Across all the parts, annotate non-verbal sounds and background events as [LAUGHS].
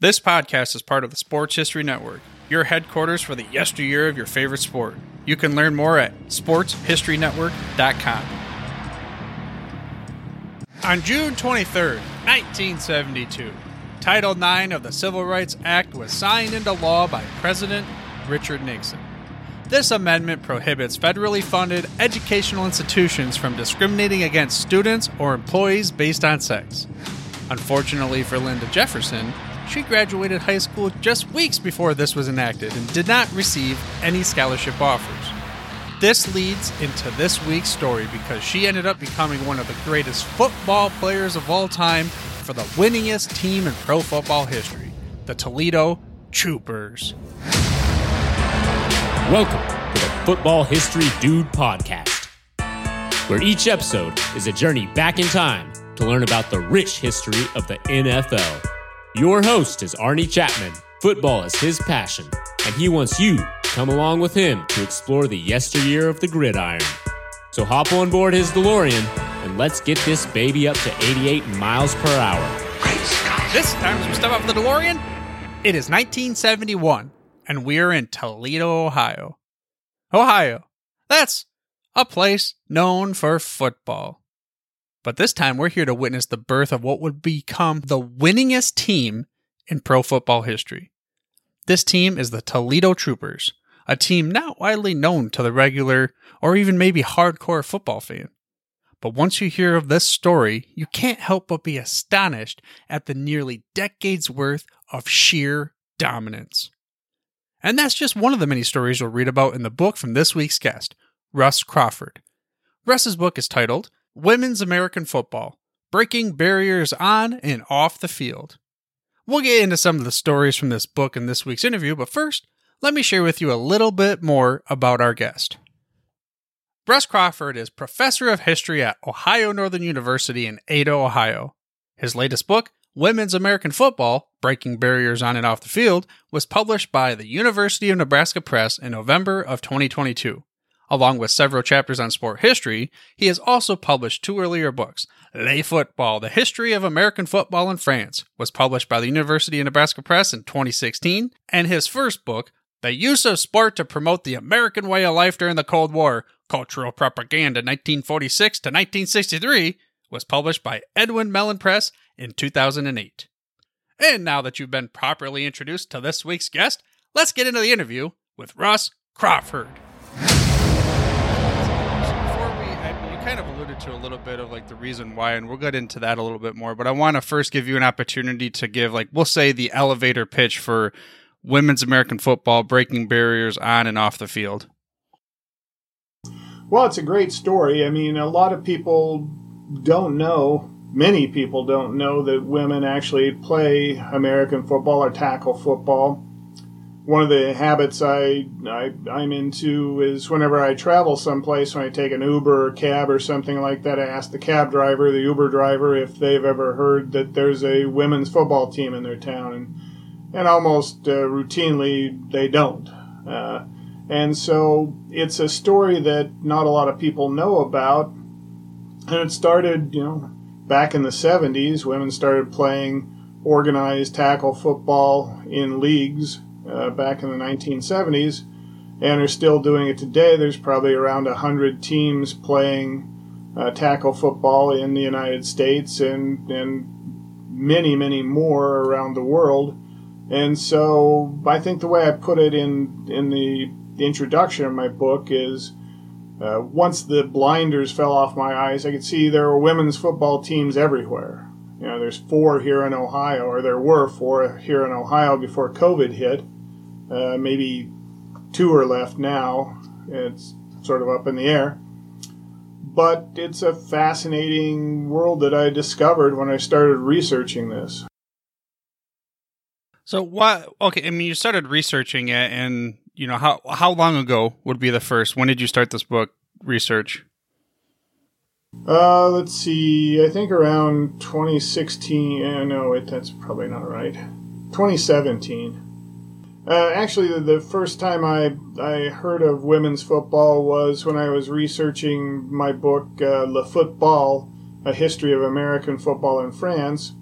This podcast is part of the Sports History Network, your headquarters for the yesteryear of your favorite sport. You can learn more at sportshistorynetwork.com. On June 23, 1972, Title IX of the Civil Rights Act was signed into law by President Richard Nixon. This amendment prohibits federally funded educational institutions from discriminating against students or employees based on sex. Unfortunately for Linda Jefferson, she graduated high school just weeks before this was enacted and did not receive any scholarship offers. This leads into this week's story because she ended up becoming one of the greatest football players of all time for the winningest team in pro football history, the Toledo Troopers. Welcome to the Football History Dude podcast, where each episode is a journey back in time to learn about the rich history of the NFL. Your host is Arnie Chapman. Football is his passion, and he wants you to come along with him to explore the yesteryear of the gridiron. So hop on board his DeLorean and let's get this baby up to 88 miles per hour. Great Scott! This time, as we step off the DeLorean, it is 1971, and we're in Toledo, Ohio. Ohio. That's a place known for football. But this time we're here to witness the birth of what would become the winningest team in pro football history. This team is the Toledo Troopers, a team not widely known to the regular or even maybe hardcore football fan. But once you hear of this story, you can't help but be astonished at the nearly decades worth of sheer dominance. And that's just one of the many stories you'll read about in the book from this week's guest, Russ Crawford. Russ's book is titled Women's American Football Breaking Barriers on and Off the Field. We'll get into some of the stories from this book in this week's interview, but first, let me share with you a little bit more about our guest. Russ Crawford is professor of history at Ohio Northern University in Ada, Ohio. His latest book, Women's American Football Breaking Barriers on and Off the Field, was published by the University of Nebraska Press in November of 2022. Along with several chapters on sport history, he has also published two earlier books. Le Football, The History of American Football in France, was published by the University of Nebraska Press in 2016, and his first book, The Use of Sport to Promote the American Way of Life During the Cold War, Cultural Propaganda 1946 to 1963, was published by Edwin Mellen Press in 2008. And now that you've been properly introduced to this week's guest, let's get into the interview with Russ Crawford. Kind of alluded to a little bit of like the reason why, and we'll get into that a little bit more. But I want to first give you an opportunity to give, like, we'll say the elevator pitch for women's American football breaking barriers on and off the field. Well, it's a great story. I mean, a lot of people don't know, many people don't know that women actually play American football or tackle football one of the habits I, I I'm into is whenever I travel someplace, when I take an Uber or cab or something like that, I ask the cab driver, the Uber driver, if they've ever heard that there's a women's football team in their town, and and almost uh, routinely they don't. Uh, and so it's a story that not a lot of people know about, and it started, you know, back in the 70s. Women started playing organized tackle football in leagues uh, back in the 1970s and are still doing it today. There's probably around 100 teams playing uh, tackle football in the United States and, and many, many more around the world. And so I think the way I put it in, in the, introduction of my book is uh, once the blinders fell off my eyes, I could see there were women's football teams everywhere. You know, there's four here in Ohio, or there were four here in Ohio before COVID hit. Uh, maybe two are left now. It's sort of up in the air. But it's a fascinating world that I discovered when I started researching this. So what? Okay, I mean, you started researching it, and you know how how long ago would be the first? When did you start this book research? Uh, let's see. I think around 2016. Uh, no, it, that's probably not right. 2017. Uh, actually, the, first time I, I heard of women's football was when I was researching my book, uh, Le Football A History of American Football in France.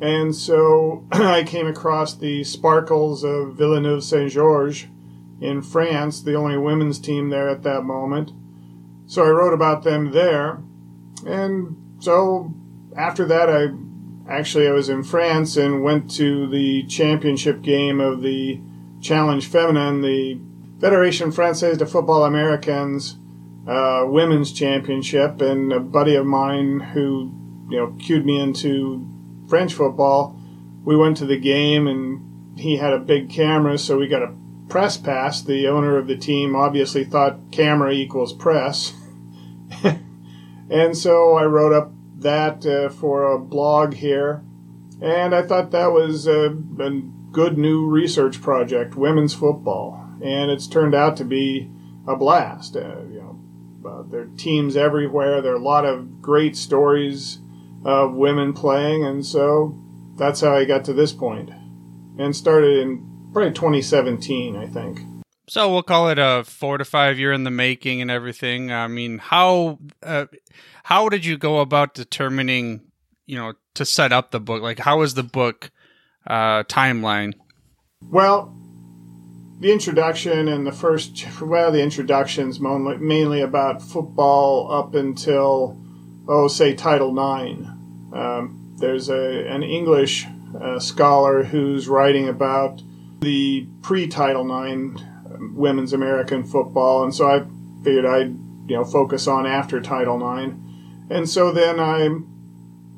And so [CLEARS THROAT] I came across the Sparkles of Villeneuve Saint Georges in France, the only women's team there at that moment. So I wrote about them there. And so after that, I actually I was in France and went to the championship game of the Challenge Feminine, the Fédération Française de Football Américain uh, women's championship. And a buddy of mine who you know cued me into French football, we went to the game and he had a big camera, so we got a press pass. The owner of the team obviously thought camera equals press. [LAUGHS] and so I wrote up that uh, for a blog here. And I thought that was a, a good new research project, women's football. And it's turned out to be a blast. Uh, you know, uh, there are teams everywhere. There are a lot of great stories of women playing, and so that's how I got to this point, and started in probably 2017, I think. So we'll call it a four to five year in the making and everything. I mean, how uh, how did you go about determining, you know, to set up the book? Like, how was the book uh, timeline? Well, the introduction and the first, [LAUGHS] well, the introduction's mainly about football up until, oh, say Title IX. Um, there's a, an English uh, scholar who's writing about the pre Title IX women's American football, and so I figured I'd you know focus on after Title IX, and so then I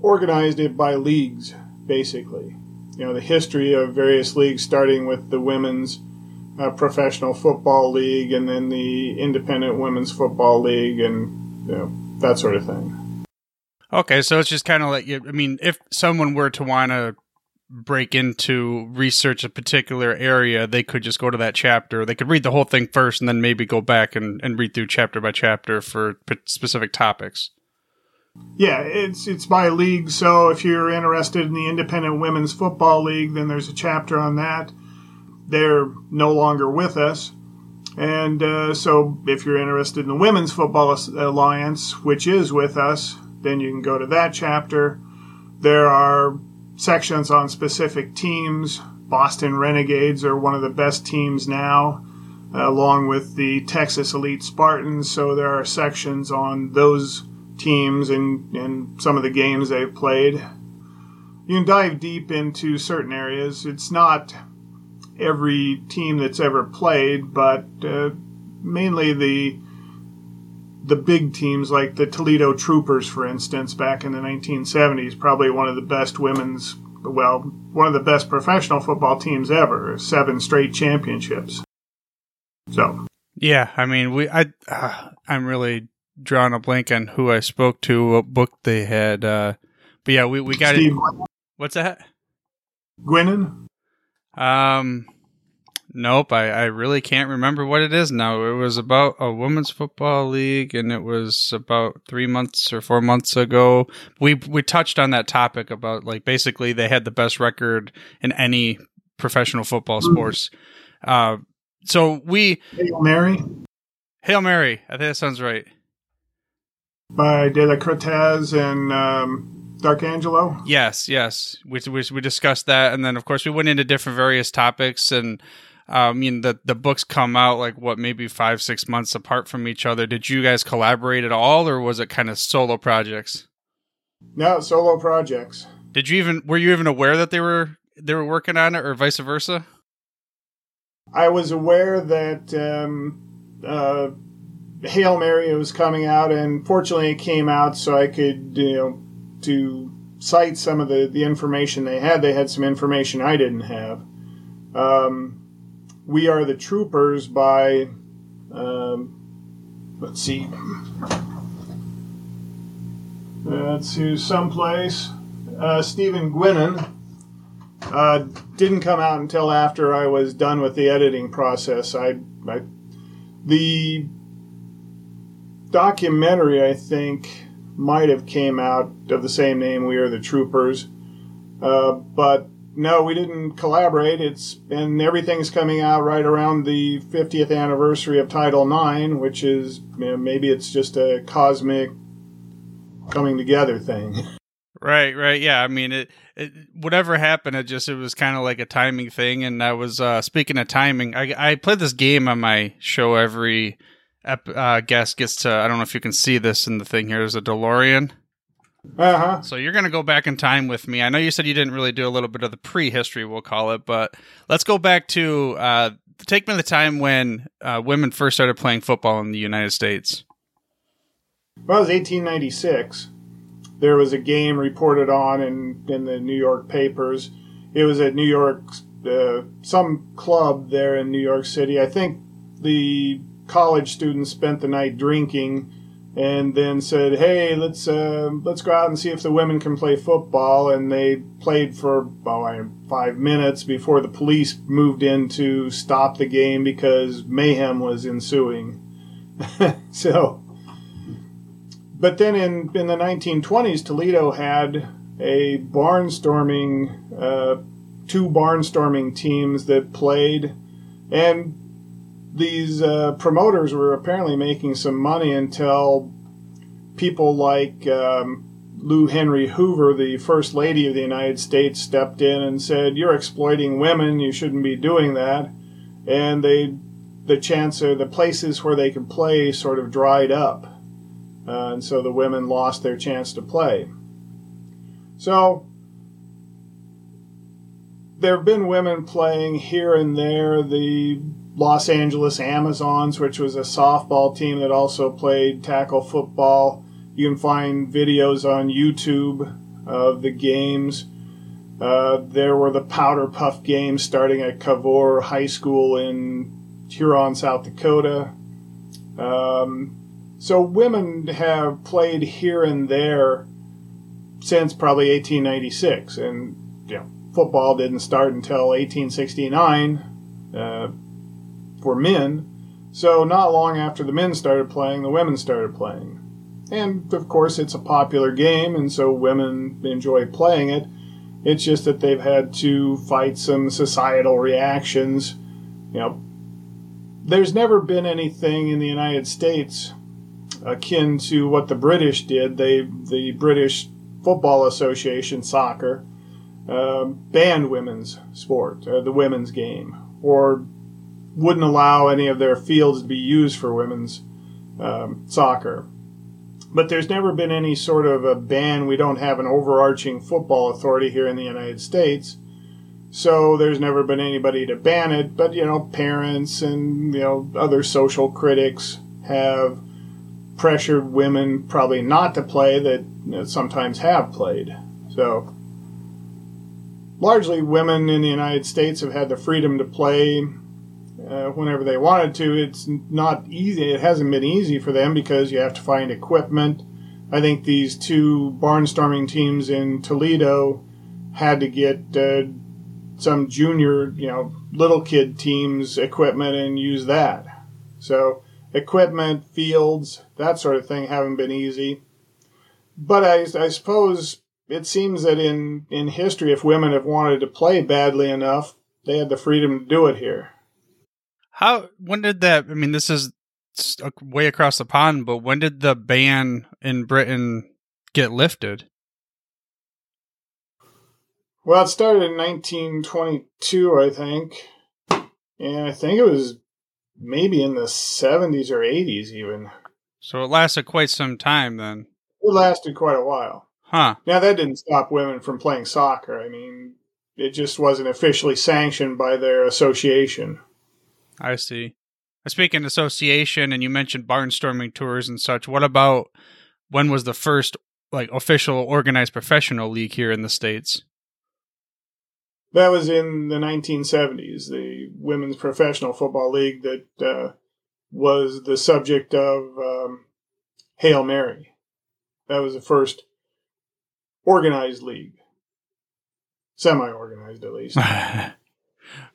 organized it by leagues, basically. You know the history of various leagues, starting with the women's uh, professional football league, and then the independent women's football league, and you know that sort of thing. Okay, so it's just kind of like I mean, if someone were to want to break into research a particular area, they could just go to that chapter. They could read the whole thing first and then maybe go back and, and read through chapter by chapter for specific topics. Yeah, it's it's by league. So if you're interested in the Independent Women's Football League, then there's a chapter on that. They're no longer with us. And uh, so if you're interested in the Women's Football Alliance, which is with us, then you can go to that chapter. There are sections on specific teams. Boston Renegades are one of the best teams now, along with the Texas Elite Spartans. So there are sections on those teams and, and some of the games they've played. You can dive deep into certain areas. It's not every team that's ever played, but uh, mainly the the big teams like the Toledo Troopers, for instance, back in the 1970s, probably one of the best women's, well, one of the best professional football teams ever, seven straight championships. So. Yeah, I mean, we, I, uh, I'm really drawing a blank on who I spoke to, what book they had. Uh, but yeah, we, we got Steve it. What's that? Gwinnen? Um, Nope, I, I really can't remember what it is now. It was about a women's football league, and it was about three months or four months ago. We we touched on that topic about like basically they had the best record in any professional football mm-hmm. sports. Uh, so we Hail Mary, Hail Mary. I think that sounds right. By De La Cretaz and um, D'Arcangelo. Yes, yes. We, we we discussed that, and then of course we went into different various topics and I mean, the the books come out like what maybe five six months apart from each other. Did you guys collaborate at all, or was it kind of solo projects? No, solo projects. Did you even were you even aware that they were they were working on it, or vice versa? I was aware that um, uh, Hail Mary was coming out, and fortunately, it came out so I could you know to cite some of the the information they had. They had some information I didn't have. Um, we Are the Troopers by, um, let's see, that's who someplace, uh, Stephen Gwinnen. Uh, didn't come out until after I was done with the editing process. I, I the documentary I think might have came out of the same name, We Are the Troopers, uh, but no, we didn't collaborate. It's and everything's coming out right around the 50th anniversary of Title IX, which is you know, maybe it's just a cosmic coming together thing. [LAUGHS] Right, right. Yeah, I mean, it, it whatever happened, it just it was kind of like a timing thing. And I was uh, speaking of timing, I I played this game on my show. Every ep- uh, guest gets to. I don't know if you can see this in the thing here. There's a DeLorean. Uh huh. So you're gonna go back in time with me. I know you said you didn't really do a little bit of the prehistory, we'll call it, but let's go back to uh, take me to the time when uh, women first started playing football in the United States. Well, it was 1896. There was a game reported on in, in the New York papers. It was at New York, uh, some club there in New York City. I think the college students spent the night drinking and then said, "Hey, let's uh, let's go out and see if the women can play football." And they played for oh, five minutes before the police moved in to stop the game because mayhem was ensuing. [LAUGHS] so but then in, in the 1920s, Toledo had a barnstorming, uh, two barnstorming teams that played, and these uh, promoters were apparently making some money until people like um, Lou Henry Hoover, the First Lady of the United States, stepped in and said, "You're exploiting women. You shouldn't be doing that." And they, the chance of the places where they could play sort of dried up uh, and so the women lost their chance to play. So there have been women playing here and there. The Los Angeles Amazons, which was a softball team that also played tackle football. You can find videos on YouTube of the games. Uh, there were the Powder Puff games starting at Cavour High School in Huron, South Dakota. Um, so women have played here and there since probably 1896, and you know, football didn't start until 1869 uh, for men. So not long after the men started playing, the women started playing. And of course, it's a popular game, and so women enjoy playing it. It's just that they've had to fight some societal reactions. You know, there's never been anything in the United States akin to what the British did. They, the British Football Association, soccer, uh, banned women's sport, uh, the women's game, or wouldn't allow any of their fields to be used for women's um, soccer. But there's never been any sort of a ban. We don't have an overarching football authority here in the United States. So there's never been anybody to ban it, but you know, parents and you know other social critics have pressured women probably not to play that you know, sometimes have played. So, largely women in the United States have had the freedom to play uh, whenever they wanted to. It's not easy. It hasn't been easy for them because you have to find equipment. I think these two barnstorming teams in Toledo had to get uh, some junior, you know, little kid teams equipment and use that. So equipment, fields, that sort of thing haven't been easy. But I, I suppose it seems that in, in history, if women have wanted to play badly enough, they had the freedom to do it here. How, when did that, I mean, this is way across the pond, but when did the ban in Britain get lifted? Well, it started in 1922, I think. And I think it was maybe in the 70s or 80s even. So it lasted quite some time then. It lasted quite a while. Huh. Now that didn't stop women from playing soccer. I mean, it just wasn't officially sanctioned by their association. I see. I speak in association, and you mentioned barnstorming tours and such. What about when was the first like official organized professional league here in the states? That was in the 1970s, the Women's Professional Football League that uh, was the subject of um, Hail Mary. That was the first organized league, semi organized at least. [LAUGHS]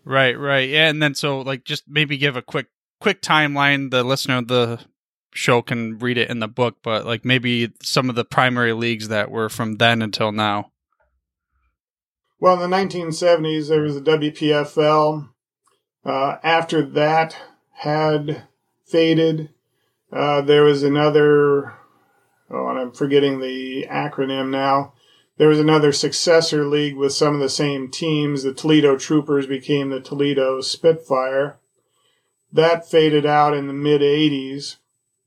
right, right. Yeah, and then so like just maybe give a quick quick timeline the listener of the show can read it in the book, but like maybe some of the primary leagues that were from then until now. Well, in the 1970s, there was the WPFL. Uh, after that had faded, uh, there was another, oh, and I'm forgetting the acronym now. There was another successor league with some of the same teams. The Toledo Troopers became the Toledo Spitfire. That faded out in the mid 80s.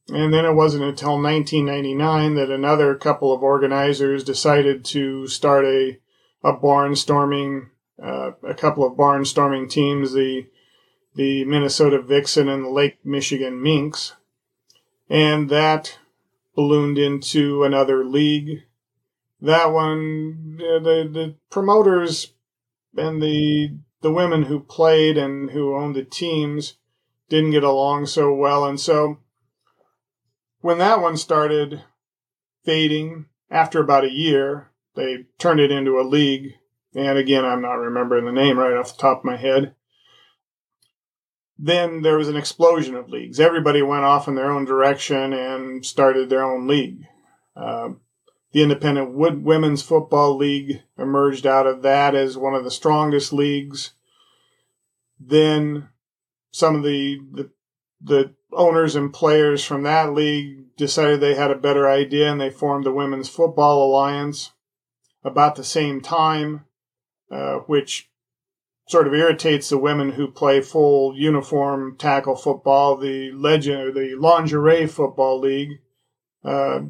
And then it wasn't until 1999 that another couple of organizers decided to start a, a barnstorming, uh, a couple of barnstorming teams, the, the Minnesota Vixen and the Lake Michigan Minx. And that ballooned into another league. That one, the, the, the promoters and the, the women who played and who owned the teams didn't get along so well. And so, when that one started fading after about a year, they turned it into a league. And again, I'm not remembering the name right off the top of my head. Then there was an explosion of leagues. Everybody went off in their own direction and started their own league. Uh, the Independent Women's Football League emerged out of that as one of the strongest leagues. Then some of the, the, the owners and players from that league decided they had a better idea and they formed the Women's Football Alliance about the same time, uh, which sort of irritates the women who play full uniform tackle football. The legend, the lingerie football league, uh,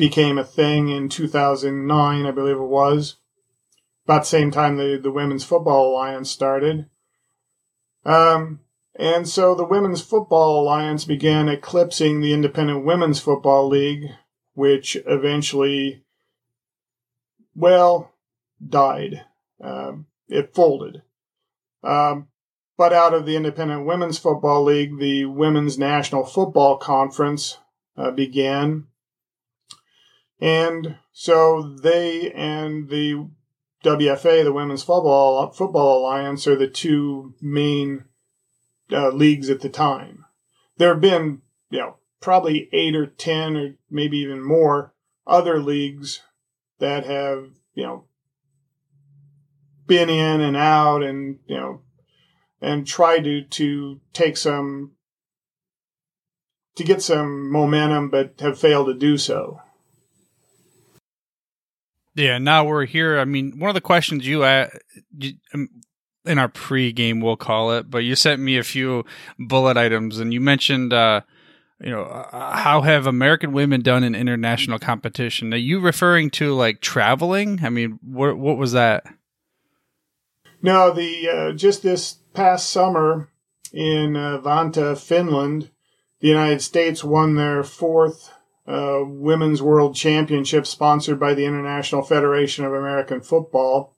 became a thing in 2009, I believe it was. About the same time the, the Women's Football Alliance started. Um, and so the Women's Football Alliance began eclipsing the Independent Women's Football League, which eventually, well, died. Um, it folded. Um, but out of the Independent Women's Football League, the Women's National Football Conference uh, began. And so they and the WFA, the Women's Football Football Alliance, are the two main uh, leagues at the time. There have been, you know, probably eight or ten or maybe even more other leagues that have, you know, been in and out and, you know, and tried to, to take some, to get some momentum, but have failed to do so. Yeah, now we're here. I mean, one of the questions you, you um, in our pre-game we'll call it but you sent me a few bullet items and you mentioned uh you know uh, how have american women done in international competition? Are you referring to like traveling? I mean what what was that? No the uh, just this past summer in vantaa finland the united states won their fourth uh, women's world championship sponsored by the international federation of american football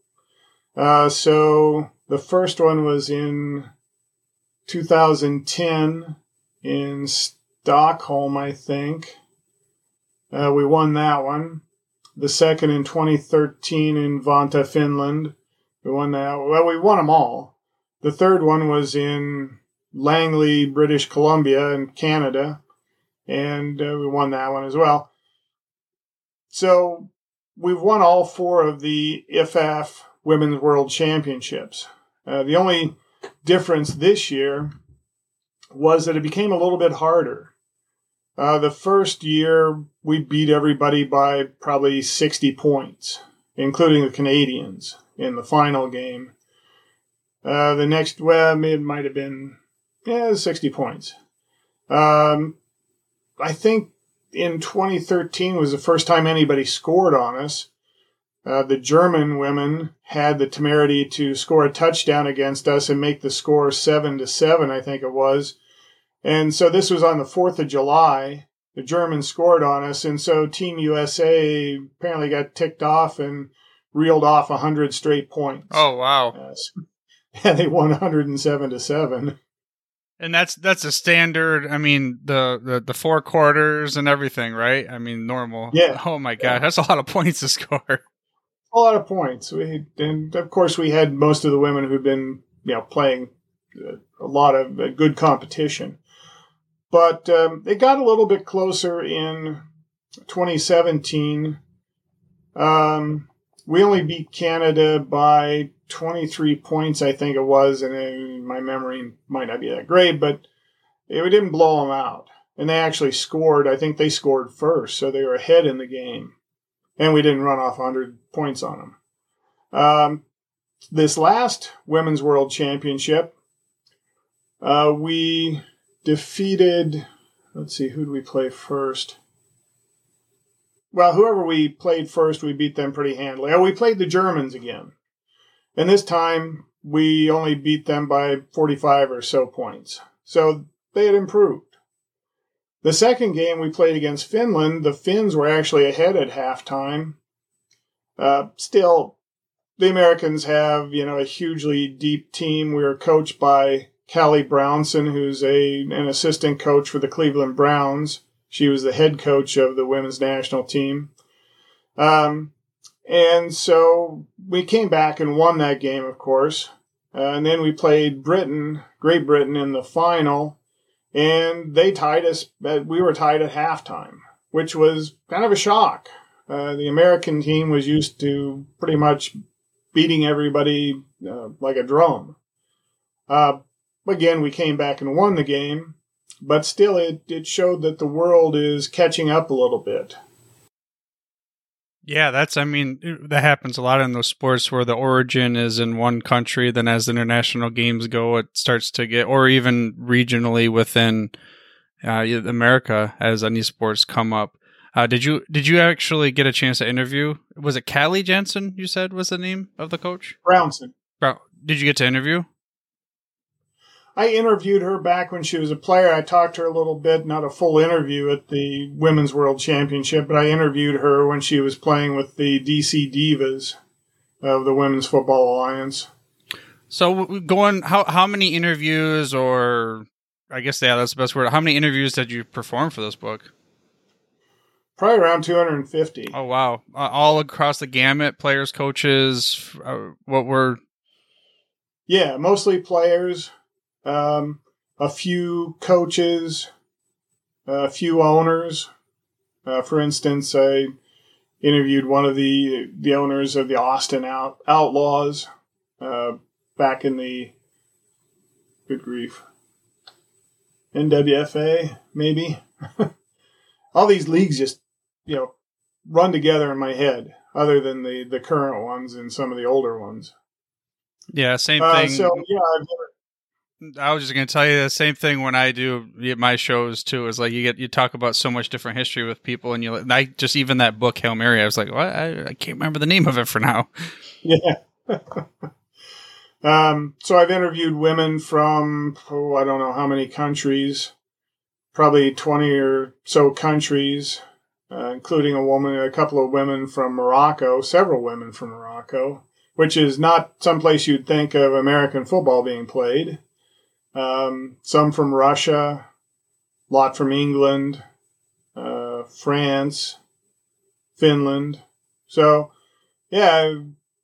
uh, so the first one was in 2010 in Stockholm, I think. Uh, we won that one. The second in 2013 in Vantaa, Finland. We won that. Well, we won them all. The third one was in Langley, British Columbia, in Canada, and uh, we won that one as well. So we've won all four of the IFAF Women's World Championships. Uh, the only difference this year was that it became a little bit harder. Uh, the first year, we beat everybody by probably 60 points, including the Canadians in the final game. Uh, the next, well, it might have been, yeah, 60 points. Um, I think in 2013 was the first time anybody scored on us. Uh, the German women had the temerity to score a touchdown against us and make the score seven to seven, I think it was. And so this was on the 4th of July. The Germans scored on us. And so Team USA apparently got ticked off and reeled off 100 straight points. Oh, wow. [LAUGHS] And they won 107 to 7. And that's that's a standard. I mean, the, the the four quarters and everything, right? I mean, normal. Yeah. [LAUGHS] Oh my god, Yeah. that's a lot of points to [LAUGHS] score. a lot of points. We and of course we had most of the women who've been you know playing uh, a lot of good competition, but um, it got a little bit closer in 2017. Um, we only beat Canada by 23 points, I think it was, and uh, my memory might not be that great, but it, we didn't blow them out. And they actually scored. I think they scored first, so they were ahead in the game. and we didn't run off 100 points on them. Um, this last Women's World Championship, uh, we defeated, let's see, who did we play first? Well, whoever we played first, we beat them pretty handily. Oh, we played the Germans again. And this time, we only beat them by 45 or so points. So they had improved. The second game we played against Finland, the Finns were actually ahead at halftime. Uh, still, the Americans have, you know, a hugely deep team. We were coached by Callie Brownson, who's a an assistant coach for the Cleveland Browns. She was the head coach of the women's national team. Um, and so we came back and won that game, of course. Uh, and then we played Britain, Great Britain, in the final, and they tied us. We were tied at halftime, which was kind of a shock. Uh, the American team was used to pretty much beating everybody uh, like a drum. Uh, again, we came back and won the game, but still, it, it showed that the world is catching up a little bit. Yeah, that's, I mean, that happens a lot in those sports where the origin is in one country. Then as international games go, it starts to get, or even regionally within uh, America as any sports come up. Uh, did you did you actually get a chance to interview? Was it Callie Jensen? You said was the name of the coach? Brownson. Bro, did you get to interview? I interviewed her back when she was a player. I talked to her a little bit, not a full interview at the Women's World Championship, but I interviewed her when she was playing with the DC Divas of the Women's Football Alliance. So going how how many interviews or I guess yeah that's the best word. How many interviews did you perform for this book? Probably around 250. Oh wow! Uh, all across the gamut, players, coaches. Uh, what were? Yeah, mostly players um, a few coaches, a few owners. Uh, for instance, I interviewed one of the the owners of the Austin Out, Outlaws uh, back in the good grief NWFA maybe. [LAUGHS] All these leagues just you know run together in my head, other than the the current ones and some of the older ones. Yeah, same uh, thing. Uh, so yeah, I've I was just gonna tell you the same thing when I do my shows too. Is like you get you talk about so much different history with people, and you and I just even that book Hail Mary. I was like, what? I, I can't remember the name of it for now. [LAUGHS] Yeah. [LAUGHS] um, so I've interviewed women from oh I don't know how many countries, probably twenty or so countries, uh, including a woman, a couple of women from Morocco, several women from Morocco, which is not someplace you'd think of American football being played um, some from Russia, a lot from England, uh, France, Finland. So, yeah,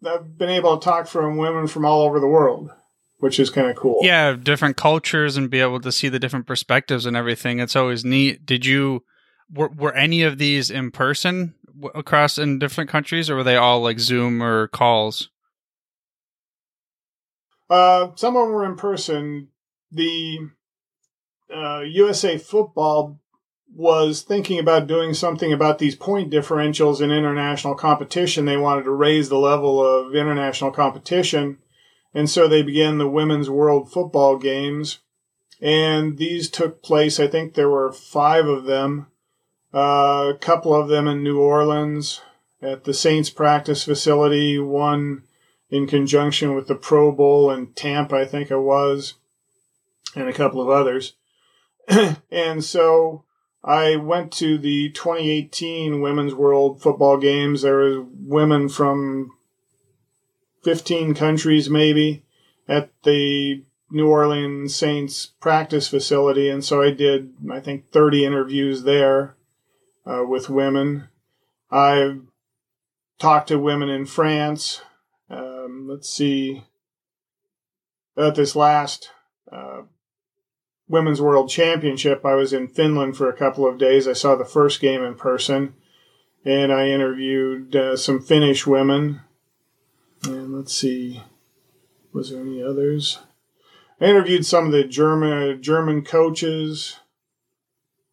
I've been able to talk from women from all over the world, which is kind of cool. Yeah, different cultures and be able to see the different perspectives and everything. It's always neat. Did you were, were any of these in person across in different countries, or were they all like Zoom or calls? Uh, some of them were in person the uh, USA Football was thinking about doing something about these point differentials in international competition. They wanted to raise the level of international competition. And so they began the Women's World Football Games. And these took place, I think there were five of them, uh, a couple of them in New Orleans at the Saints practice facility, one in conjunction with the Pro Bowl in Tampa, I think it was and a couple of others. [CLEARS THROAT] and so I went to the 2018 Women's World Football Games. There was women from 15 countries maybe at the New Orleans Saints practice facility. And so I did, I think, 30 interviews there uh, with women. I've talked to women in France. Um, let's see. At this last uh, Women's World Championship, I was in Finland for a couple of days. I saw the first game in person, and I interviewed uh, some Finnish women. And let's see, was there any others? I interviewed some of the German German coaches,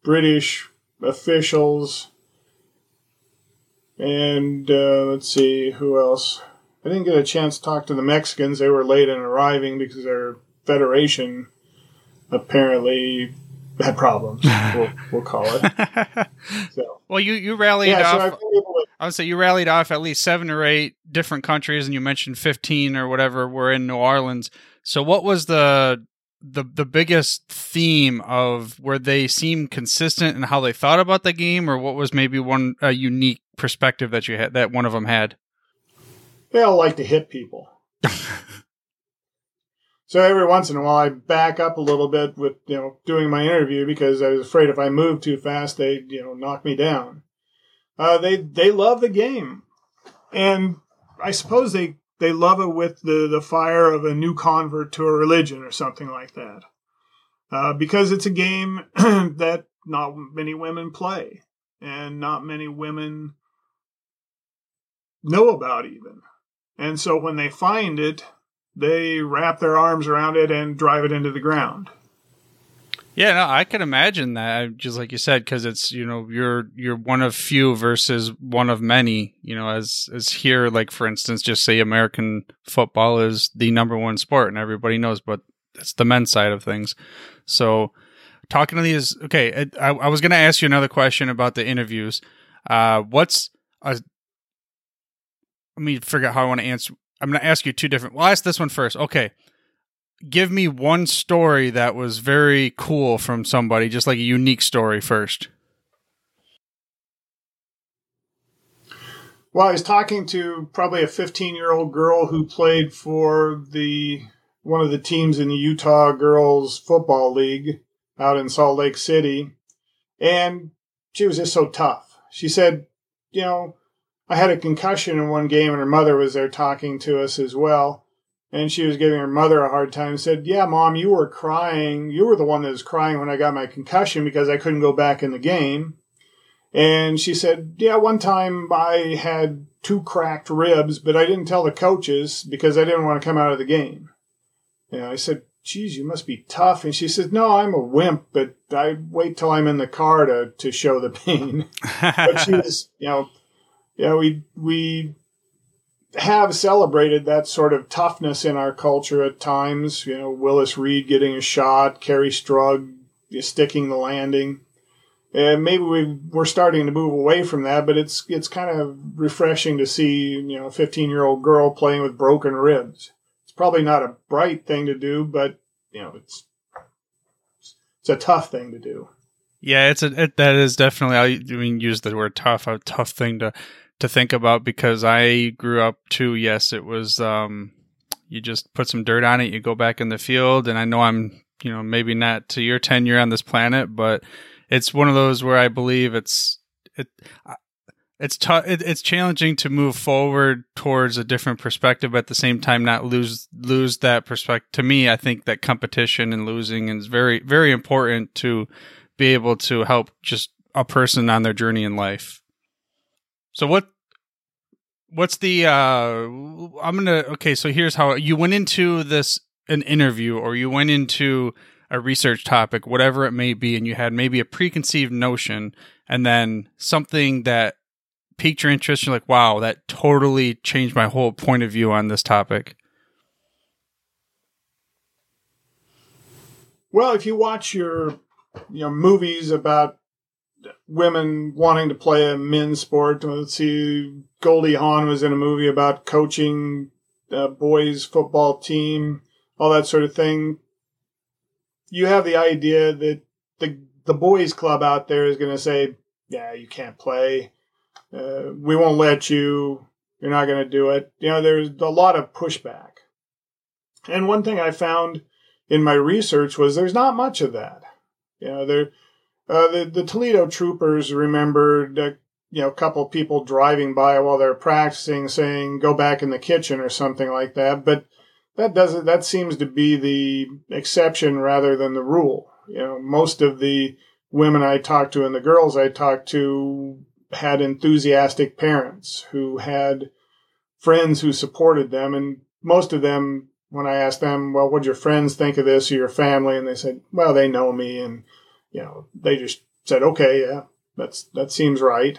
British officials. And uh, let's see who else. I didn't get a chance to talk to the Mexicans. They were late in arriving because their federation apparently had problems. [LAUGHS] we'll, we'll call it. So. Well, you you rallied yeah, off. So to, I would say you rallied off at least seven or eight different countries, and you mentioned fifteen or whatever were in New Orleans. So, what was the the the biggest theme of where they seemed consistent and how they thought about the game, or what was maybe one a unique perspective that you had that one of them had? They all like to hit people. So every once in a while, I back up a little bit with you know doing my interview because I was afraid if I moved too fast, they you know knock me down. Uh, they they love the game, and I suppose they they love it with the, the fire of a new convert to a religion or something like that. Uh, because it's a game [CLEARS THROAT] that not many women play and not many women know about even. And so when they find it, they wrap their arms around it and drive it into the ground. Yeah, no, I can imagine that. Just like you said, because it's you know you're you're one of few versus one of many. You know, as as here, like for instance, just say American football is the number one sport, and everybody knows, but it's the men's side of things. So, talking to these, okay, I, I was going to ask you another question about the interviews. Uh, what's a? Let me figure out how I want to answer. I'm going to ask you two different. Well, I'll ask this one first. Okay give me one story that was very cool from somebody, just like a unique story first. Well, I was talking to probably a 15 year old girl who played for the one of the teams in the Utah Girls Football League out in Salt Lake City, and she was just so tough. She said, "You know, I had a concussion in one game, and her mother was there talking to us as well." and she was giving her mother a hard time. Said, "Yeah, mom, you were crying. You were the one that was crying when I got my concussion because I couldn't go back in the game." And she said, "Yeah, one time I had two cracked ribs, but I didn't tell the coaches because I didn't want to come out of the game." And I said, "Geez, you must be tough." And she said, "No, I'm a wimp, but I wait till I'm in the car to to show the pain." [LAUGHS] but she was, you know, yeah, we we have celebrated that sort of toughness in our culture at times. You know, Willis Reed getting a shot, Kerri Strug sticking the landing. And maybe we we're starting to move away from that, but it's it's kind of refreshing to see you know a 15 year old girl playing with broken ribs. It's probably not a bright thing to do, but you know it's it's a tough thing to do. Yeah, it's a it, that is definitely I mean use the word tough a tough thing to to think about because I grew up too. Yes, it was. Um, you just put some dirt on it, you go back in the field, and I know I'm, you know, maybe not to your tenure on this planet, but it's one of those where I believe it's it. It's tough. It, it's challenging to move forward towards a different perspective, but at the same time, not lose lose that perspective. To me, I think that competition and losing is very very important to be able to help just a person on their journey in life. So what what's the uh I'm going to okay, so here's how you went into this an interview or you went into a research topic, whatever it may be, and you had maybe a preconceived notion and then something that piqued your interest, you're like, wow, that totally changed my whole point of view on this topic. Well, if you watch your you know movies about women wanting to play a men's sport. Let's see, Goldie Hawn was in a movie about coaching a boys football team, all that sort of thing. You have the idea that the the boys club out there is going to say, "Yeah, you can't play. Uh, we won't let you. You're not going to do it." You know, there's a lot of pushback. And one thing I found in my research was there's not much of that. You know, there uh, the, the Toledo troopers remembered, uh, you know, a couple people driving by while they're practicing saying, go back in the kitchen or something like that. But that doesn't, that seems to be the exception rather than the rule. You know, most of the women I talked to and the girls I talked to had enthusiastic parents who had friends who supported them. And most of them, when I asked them, well, what your friends think of this or your family? And they said, well, they know me and you know, they just said, okay, yeah, that's that seems right.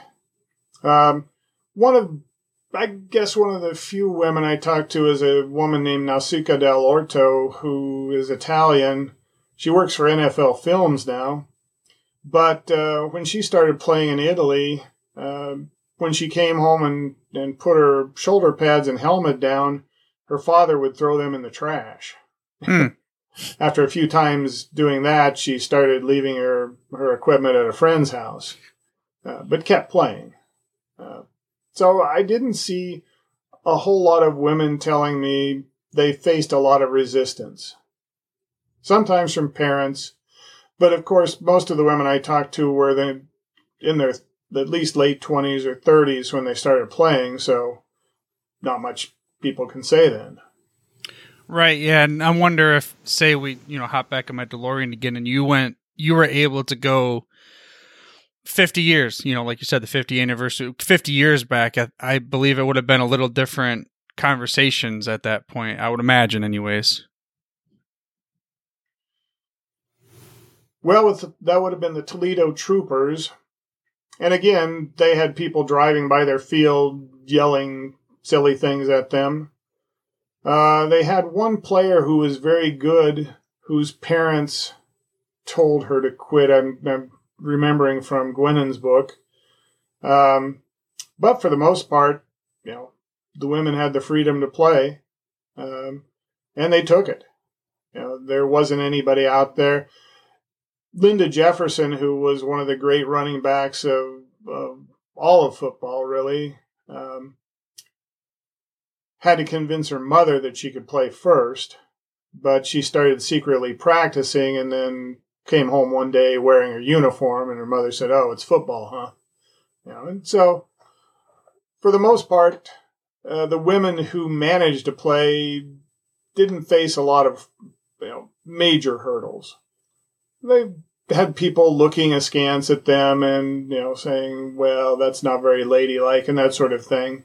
Um, one of, I guess, one of the few women I talked to is a woman named Nausicaa Dell'Orto, who is Italian. She works for NFL Films now. But uh, when she started playing in Italy, uh, when she came home and, and put her shoulder pads and helmet down, her father would throw them in the trash. Hmm. [LAUGHS] After a few times doing that, she started leaving her, her equipment at a friend's house, uh, but kept playing. Uh, so I didn't see a whole lot of women telling me they faced a lot of resistance. Sometimes from parents, but of course, most of the women I talked to were in their at least late 20s or 30s when they started playing, so not much people can say then. Right, yeah, and I wonder if, say, we you know hop back in my DeLorean again, and you went, you were able to go fifty years, you know, like you said, the 50 anniversary, fifty years back. I, I believe it would have been a little different conversations at that point. I would imagine, anyways. Well, with that would have been the Toledo Troopers, and again, they had people driving by their field yelling silly things at them. Uh, they had one player who was very good, whose parents told her to quit. I'm, I'm remembering from Gwennon's book. Um, but for the most part, you know, the women had the freedom to play, um, and they took it. You know, there wasn't anybody out there. Linda Jefferson, who was one of the great running backs of, of all of football, really, um, had to convince her mother that she could play first, but she started secretly practicing and then came home one day wearing her uniform, and her mother said, "Oh, it's football, huh?" You know, and so for the most part, uh, the women who managed to play didn't face a lot of you know major hurdles. They had people looking askance at them and you know saying, "Well, that's not very ladylike," and that sort of thing.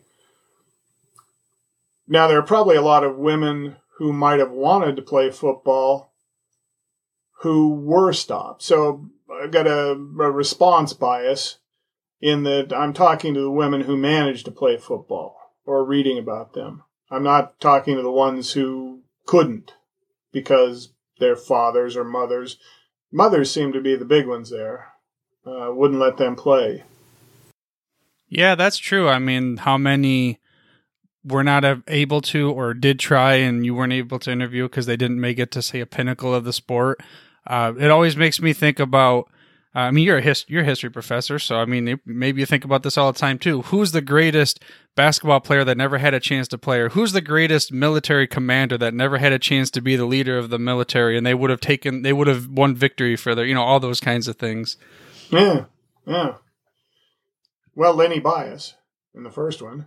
Now, there are probably a lot of women who might have wanted to play football who were stopped. So I've got a, a response bias in that I'm talking to the women who managed to play football or reading about them. I'm not talking to the ones who couldn't because their fathers or mothers. Mothers seem to be the big ones there. Uh, wouldn't let them play. Yeah, that's true. I mean, how many were not able to or did try and you weren't able to interview because they didn't make it to say a pinnacle of the sport? Uh, it always makes me think about. Uh, I mean, you're a hist- you're a history professor, so I mean, maybe you think about this all the time too. Who's the greatest basketball player that never had a chance to play, or who's the greatest military commander that never had a chance to be the leader of the military, and they would have taken, they would have won victory for their, you know, all those kinds of things. Yeah, yeah. Well, Lenny Bias in the first one.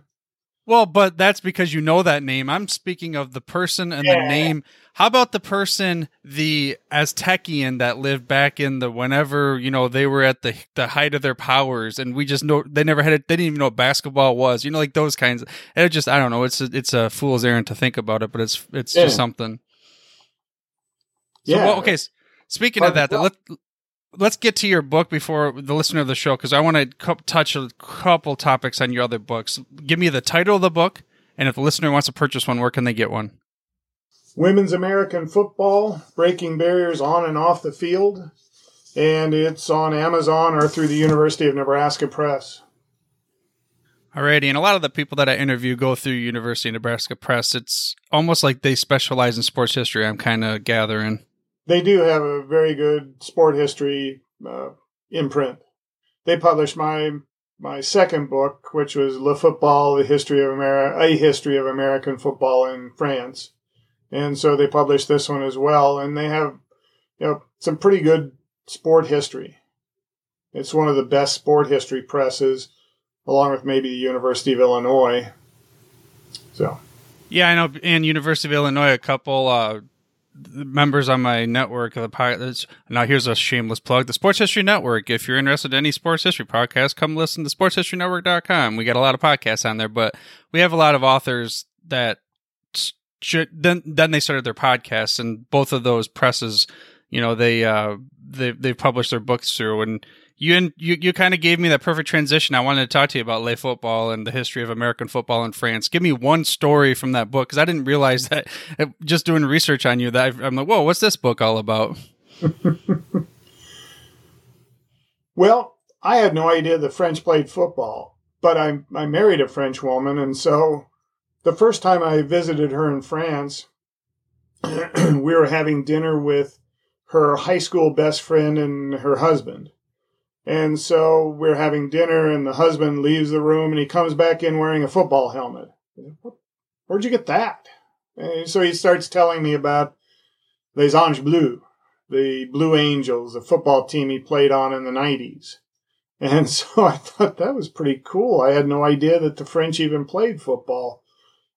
Well, but that's because you know that name. I'm speaking of the person and yeah. the name. How about the person, the Aztecian that lived back in the whenever you know they were at the the height of their powers, and we just know they never had it. They didn't even know what basketball was. You know, like those kinds. Of, it just I don't know. It's a, it's a fool's errand to think about it, but it's it's yeah. just something. So, yeah. Well, okay. Speaking of that, let, let's get to your book before the listener of the show because I want to co- touch a couple topics on your other books. Give me the title of the book, and if the listener wants to purchase one, where can they get one? Women's American Football: Breaking Barriers on and Off the Field, and it's on Amazon or through the University of Nebraska Press. Alrighty, and a lot of the people that I interview go through University of Nebraska Press. It's almost like they specialize in sports history. I'm kind of gathering they do have a very good sport history uh, imprint. They published my my second book, which was Le Football: The History of America, a history of American football in France, and so they published this one as well. And they have you know some pretty good sport history. It's one of the best sport history presses, along with maybe the University of Illinois. So. Yeah, I know. And University of Illinois, a couple uh, members on my network of the pilots now here's a shameless plug the sports history network. If you're interested in any sports history podcast come listen to sportshistorynetwork.com we got a lot of podcasts on there but we have a lot of authors that then then they started their podcasts and both of those presses you know they uh they they published their books through and you you you kind of gave me that perfect transition. I wanted to talk to you about Le Football and the history of American football in France. Give me one story from that book because I didn't realize that uh, just doing research on you that I'm like, whoa, what's this book all about? [LAUGHS] well, I had no idea the French played football, but I I married a French woman, and so the first time I visited her in France, [CLEARS THROAT] we were having dinner with her high school best friend and her husband and so we're having dinner, and the husband leaves the room, and he comes back in wearing a football helmet. Where'd you get that? And so he starts telling me about Les Anges Bleus, the Blue Angels, a football team he played on in the 90s. And [LAUGHS] so I thought that was pretty cool. I had no idea that the French even played football.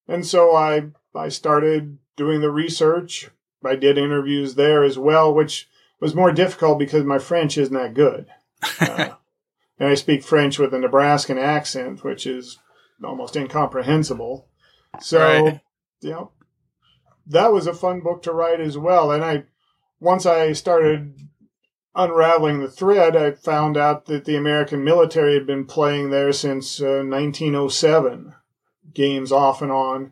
And so I, I started doing the research. I did interviews there as well, which was more difficult because my French isn't that good. Uh, and I speak French with a Nebraskan accent, which is almost incomprehensible. So, right. you know, that was a fun book to write as well. And I, once I started unraveling the thread, I found out that the American military had been playing there since uh, 1907, games off and on.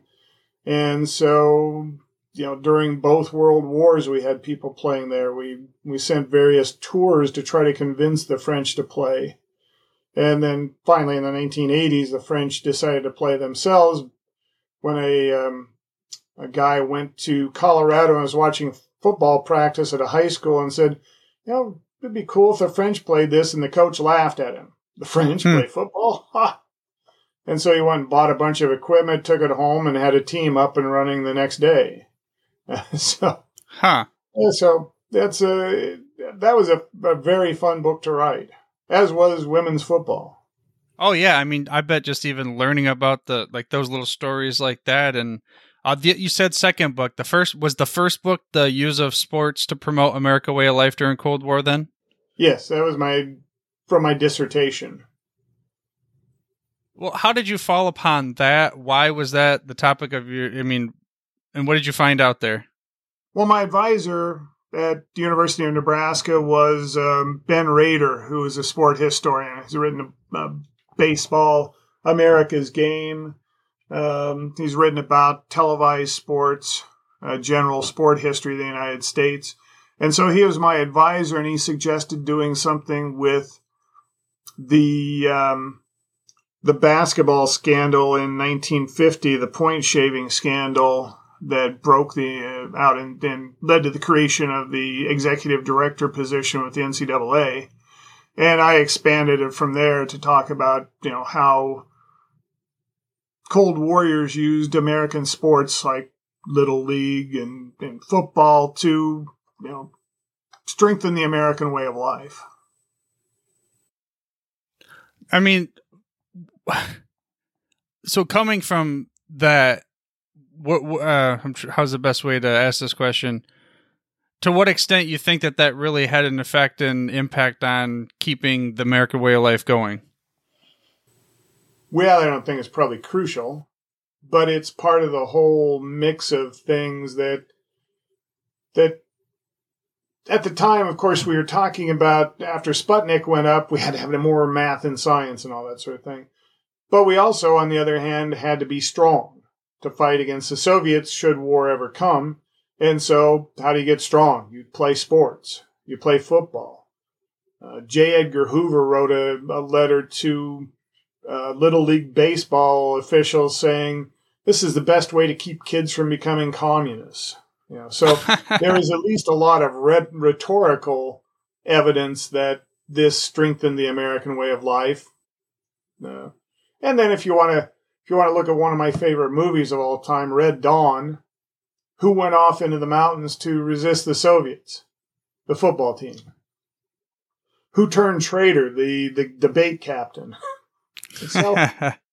And so you know, during both world wars, we had people playing there. We we sent various tours to try to convince the French to play, and then finally in the 1980s, the French decided to play themselves. When a um, a guy went to Colorado and was watching football practice at a high school and said, "You know, it'd be cool if the French played this," and the coach laughed at him. The French hmm. play football? [LAUGHS] Ha! And so he went and bought a bunch of equipment, took it home, and had a team up and running the next day. [LAUGHS] so, huh? Yeah, so that's a that was a, a very fun book to write, as was women's football. Oh yeah, I mean, I bet just even learning about the like those little stories like that, and uh, the, you said second book. The first was the first book, the use of sports to promote America way of life during Cold War. Then, yes, that was my from my dissertation. Well, how did you fall upon that? Why was that the topic of your? I mean, and what did you find out there? Well, my advisor at the University of Nebraska was um, Ben Rader, who is a sport historian. He's written a, a baseball, America's Game. Um, he's written about televised sports, uh, general sport history of the United States. And so he was my advisor, and he suggested doing something with the um, the basketball scandal in 1950, the point shaving scandal that broke the uh, out and, and led to the creation of the executive director position with the NCAA. And I expanded it from there to talk about, you know, how Cold Warriors used American sports like Little League and, and football to, you know, strengthen the American way of life. I mean, [SIGHS] so coming from that what uh, how's the best way to ask this question? To what extent you think that that really had an effect and impact on keeping the American way of life going? Well, I don't think it's probably crucial, but it's part of the whole mix of things that that at the time, of course, we were talking about after Sputnik went up, we had to have more math and science and all that sort of thing. But we also, on the other hand, had to be strong to fight against the Soviets should war ever come. And so, how do you get strong? You play sports, you play football. Uh, J. Edgar Hoover wrote a, a letter to uh, Little League Baseball officials saying, This is the best way to keep kids from becoming communists. You know, so [LAUGHS] there is at least a lot of rhetorical evidence that this strengthened the American way of life. Uh, and then if you want to if you want to look at one of my favorite movies of all time, Red Dawn, who went off into the mountains to resist the Soviets? The football team. Who turned traitor? The the debate captain. [LAUGHS] [LAUGHS]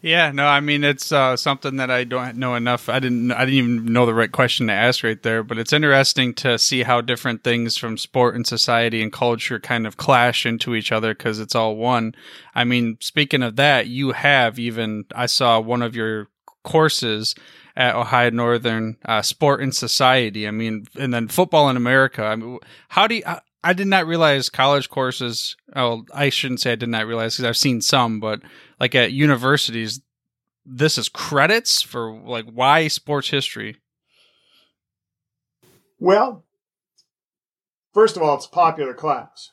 yeah, no, I mean it's uh, something that I don't know enough. I didn't, I didn't even know the right question to ask right there. But it's interesting to see how different things from sport and society and culture kind of clash into each other because it's all one. I mean, speaking of that, you have even I saw one of your courses at Ohio Northern uh, Sport and Society. I mean, and then football in America. I mean, how do you, I did not realize college courses. Oh, I shouldn't say I did not realize because I've seen some, but like at universities, this is credits for like why sports history. Well, first of all, it's a popular class.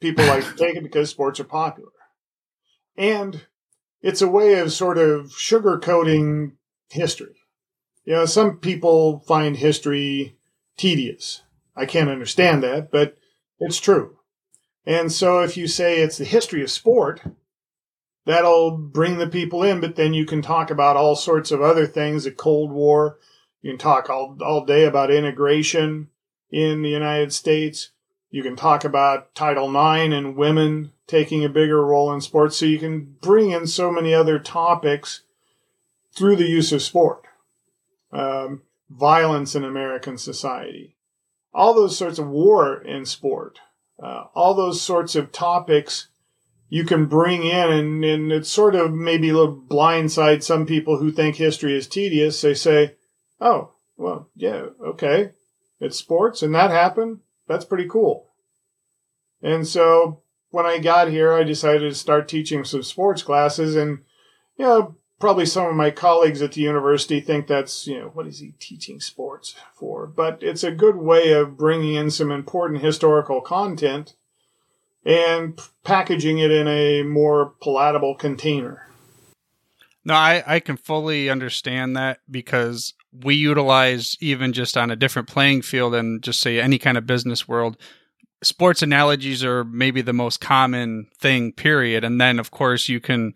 People like to take it because sports are popular, and it's a way of sort of sugarcoating history. You know, some people find history tedious. I can't understand that, but it's true. And so if you say it's the history of sport, that'll bring the people in, but then you can talk about all sorts of other things, the Cold War. You can talk all, all day about integration in the United States. You can talk about Title IX and women taking a bigger role in sports. So you can bring in so many other topics through the use of sport. Um, violence in American society, all those sorts of war in sport, uh, all those sorts of topics you can bring in and, and it's sort of maybe a little blindside some people who think history is tedious. They say, oh, well, yeah, okay. It's sports and that happened. That's pretty cool. And so when I got here, I decided to start teaching some sports classes and, you know, probably some of my colleagues at the university think that's, you know, what is he teaching sports for? But it's a good way of bringing in some important historical content and packaging it in a more palatable container. No, I, I can fully understand that because we utilize even just on a different playing field and just say any kind of business world, sports analogies are maybe the most common thing, period. And then of course you can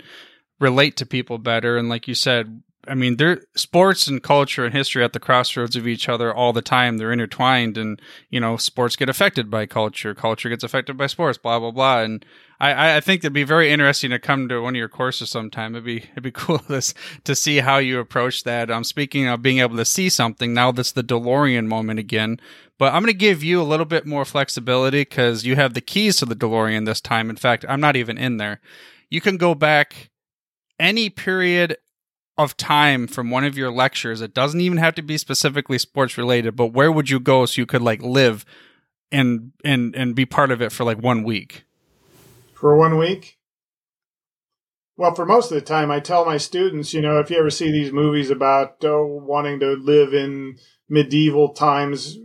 relate to people better. And like you said, I mean, they're sports and culture and history at the crossroads of each other all the time. They're intertwined, and you know, sports get affected by culture. Culture gets affected by sports. Blah blah blah. And I, I think it'd be very interesting to come to one of your courses sometime. It'd be it'd be [LAUGHS] cool to to see how you approach that. I'm um, speaking of being able to see something now. That's the DeLorean moment again. But I'm going to give you a little bit more flexibility because you have the keys to the DeLorean this time. In fact, I'm not even in there. You can go back any period of time from one of your lectures. It doesn't even have to be specifically sports related but where would you go so you could like live and and and be part of it for like one week? For one week? Well for most of the time i tell my students you know if you ever see these movies about oh, wanting to live in medieval times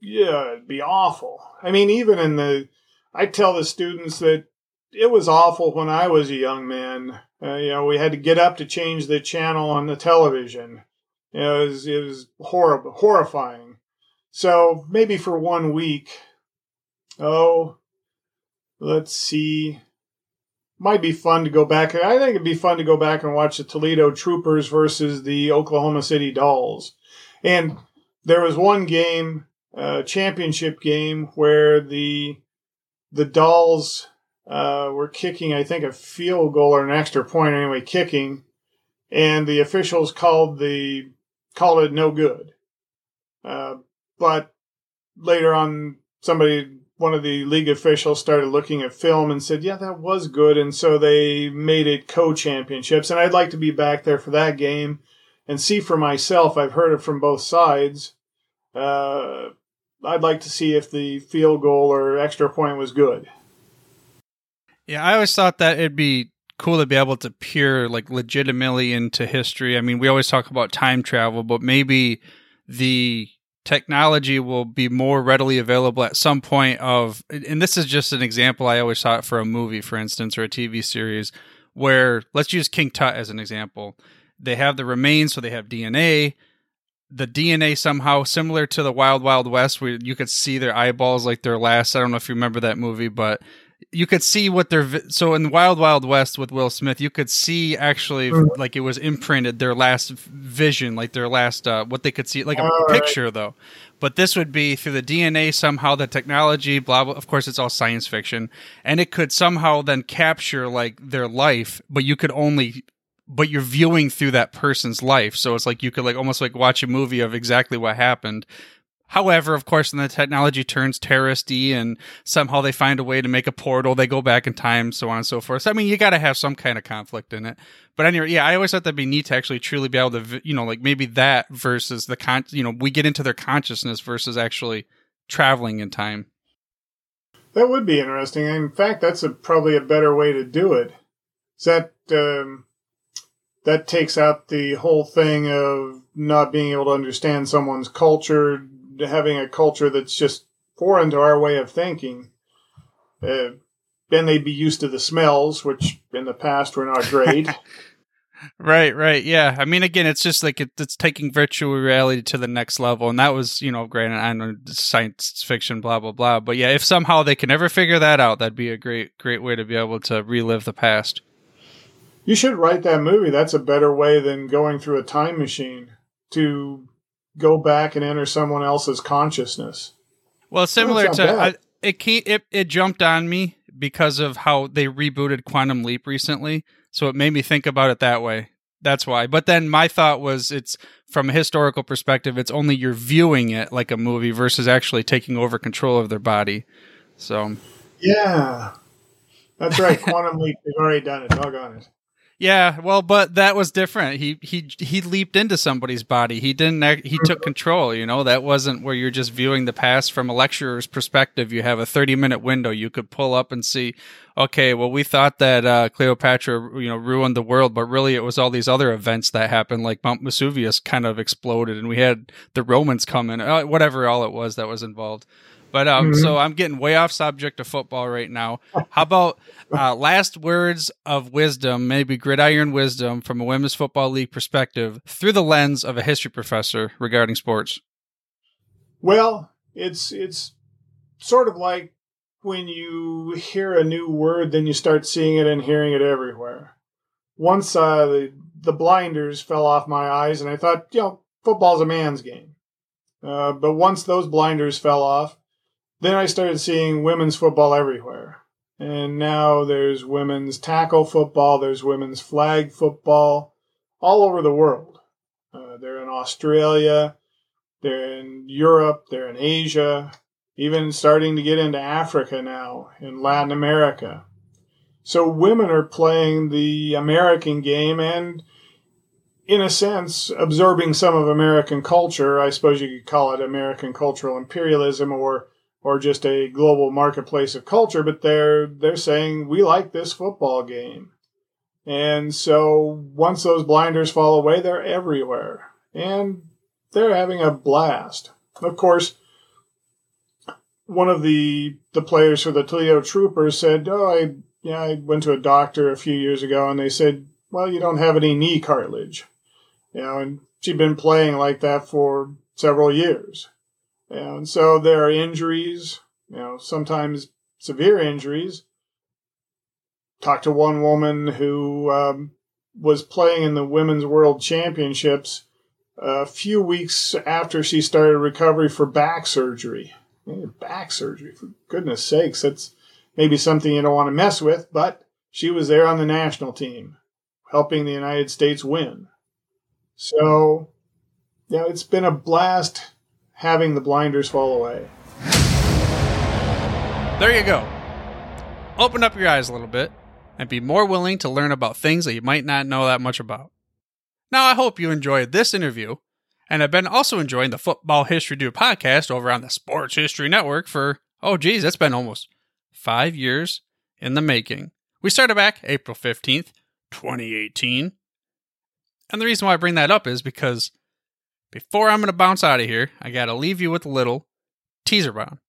yeah it'd be awful. I mean even in the i tell the students that it was awful when i was a young man uh, you know, we had to get up to change the channel on the television. You know, it was, it was horrible, horrifying. So maybe for one week, oh, let's see. Might be fun to go back. I think it'd be fun to go back and watch the Toledo Troopers versus the Oklahoma City Dolls. And there was one game, uh, championship game, where the the Dolls uh, were kicking, I think, a field goal or an extra point anyway, kicking, and the officials called the called it no good. Uh, but later on, somebody, one of the league officials, started looking at film and said, "Yeah, that was good," and so they made it co-championships. And I'd like to be back there for that game and see for myself. I've heard it from both sides. Uh, I'd like to see if the field goal or extra point was good. Yeah, I always thought that it'd be cool to be able to peer like legitimately into history. I mean, we always talk about time travel, but maybe the technology will be more readily available at some point of and this is just an example I always thought for a movie, for instance, or a TV series where let's use King Tut as an example. They have the remains, so they have DNA. The DNA somehow similar to the Wild Wild West, where you could see their eyeballs like their last. I don't know if you remember that movie, but you could see what their vi- so in Wild Wild West with Will Smith, you could see actually mm-hmm. like it was imprinted their last vision, like their last uh, what they could see, like a all picture right. though. But this would be through the DNA somehow, the technology, blah blah. Of course, it's all science fiction, and it could somehow then capture like their life, but you could only but you're viewing through that person's life so it's like you could like almost like watch a movie of exactly what happened However, of course, when the technology turns terroristy and somehow they find a way to make a portal, they go back in time, so on and so forth. So, I mean, you got to have some kind of conflict in it. But anyway, yeah, I always thought that'd be neat to actually truly be able to, you know, like maybe that versus the con, you know, we get into their consciousness versus actually traveling in time. That would be interesting. In fact, that's a, probably a better way to do it. That um, that takes out the whole thing of not being able to understand someone's culture, having a culture that's just foreign to our way of thinking. Uh, then they'd be used to the smells, which in the past were not great. [LAUGHS] Right, right, yeah. I mean, again, it's just like it, it's taking virtual reality to the next level, and that was, you know, granted, I know science fiction, blah blah blah. But yeah, if somehow they can ever figure that out, that'd be a great, great way to be able to relive the past. You should write that movie. That's a better way than going through a time machine to go back and enter someone else's consciousness. Well, similar to I, it, it, it jumped on me because of how they rebooted Quantum Leap recently so it made me think about it that way. That's why. But then my thought was it's from a historical perspective, it's only you're viewing it like a movie versus actually taking over control of their body. So Yeah. That's right. Quantum Leap, they've already done it. Doggone it. Yeah, well, but that was different. He he he leaped into somebody's body. He didn't. He took control. You know, that wasn't where you're just viewing the past from a lecturer's perspective. You have a 30 minute window. You could pull up and see. Okay, well, we thought that uh, Cleopatra, you know, ruined the world, but really it was all these other events that happened, like Mount Vesuvius kind of exploded, and we had the Romans come in. Uh, whatever all it was that was involved. But um, mm-hmm. so I'm getting way off subject of football right now. How about uh, last words of wisdom, maybe gridiron wisdom from a women's football league perspective through the lens of a history professor regarding sports? Well, it's it's sort of like when you hear a new word, then you start seeing it and hearing it everywhere. Once uh, the the blinders fell off my eyes, and I thought, you know, football's a man's game. Uh, but once those blinders fell off, then I started seeing women's football everywhere. And now there's women's tackle football, there's women's flag football all over the world. Uh, they're in Australia, they're in Europe, they're in Asia, even starting to get into Africa now, in Latin America. So women are playing the American game and, in a sense, absorbing some of American culture. I suppose you could call it American cultural imperialism or or just a global marketplace of culture, but they're they're saying we like this football game. And so once those blinders fall away, they're everywhere. And they're having a blast. Of course, one of the the players for the Toledo Troopers said, "Oh, I yeah, I went to a doctor a few years ago, and they said, well, you don't have any knee cartilage, you know." And she'd been playing like that for several years. And so there are injuries, you know, sometimes severe injuries. Talked to one woman who um, was playing in the Women's World Championships a few weeks after she started recovery for back surgery. Back surgery, for goodness sakes, that's maybe something you don't want to mess with, but she was there on the national team, helping the United States win. So, you know, it's been a blast having the blinders fall away. There you go. Open up your eyes a little bit and be more willing to learn about things that you might not know that much about. Now, I hope you enjoyed this interview and have been also enjoying the Football History Dude podcast over on the Sports History Network for, oh, geez, that's been almost five years in the making. We started back April 15th, 2018. And the reason why I bring that up is because before I'm going to bounce out of here, I got to leave you with a little teaser bomb.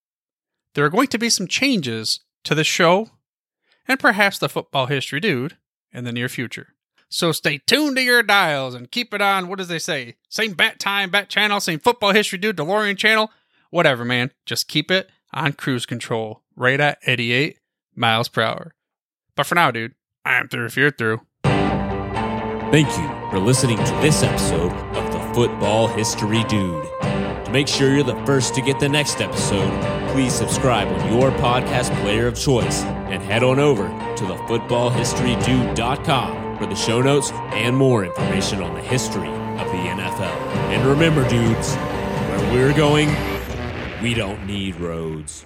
There are going to be some changes to the show and perhaps the football history dude in the near future. So stay tuned to your dials and keep it on. What does they say? Same bat time, bat channel, same football history dude, DeLorean channel. Whatever, man. Just keep it on cruise control, right at 88 miles per hour. But for now, dude, I'm through if you're through. Thank you for listening to this episode of Football History Dude. To make sure you're the first to get the next episode, please subscribe on your podcast player of choice and head on over to thefootballhistorydude.com for the show notes and more information on the history of the NFL. And remember, dudes, where we're going, we don't need roads.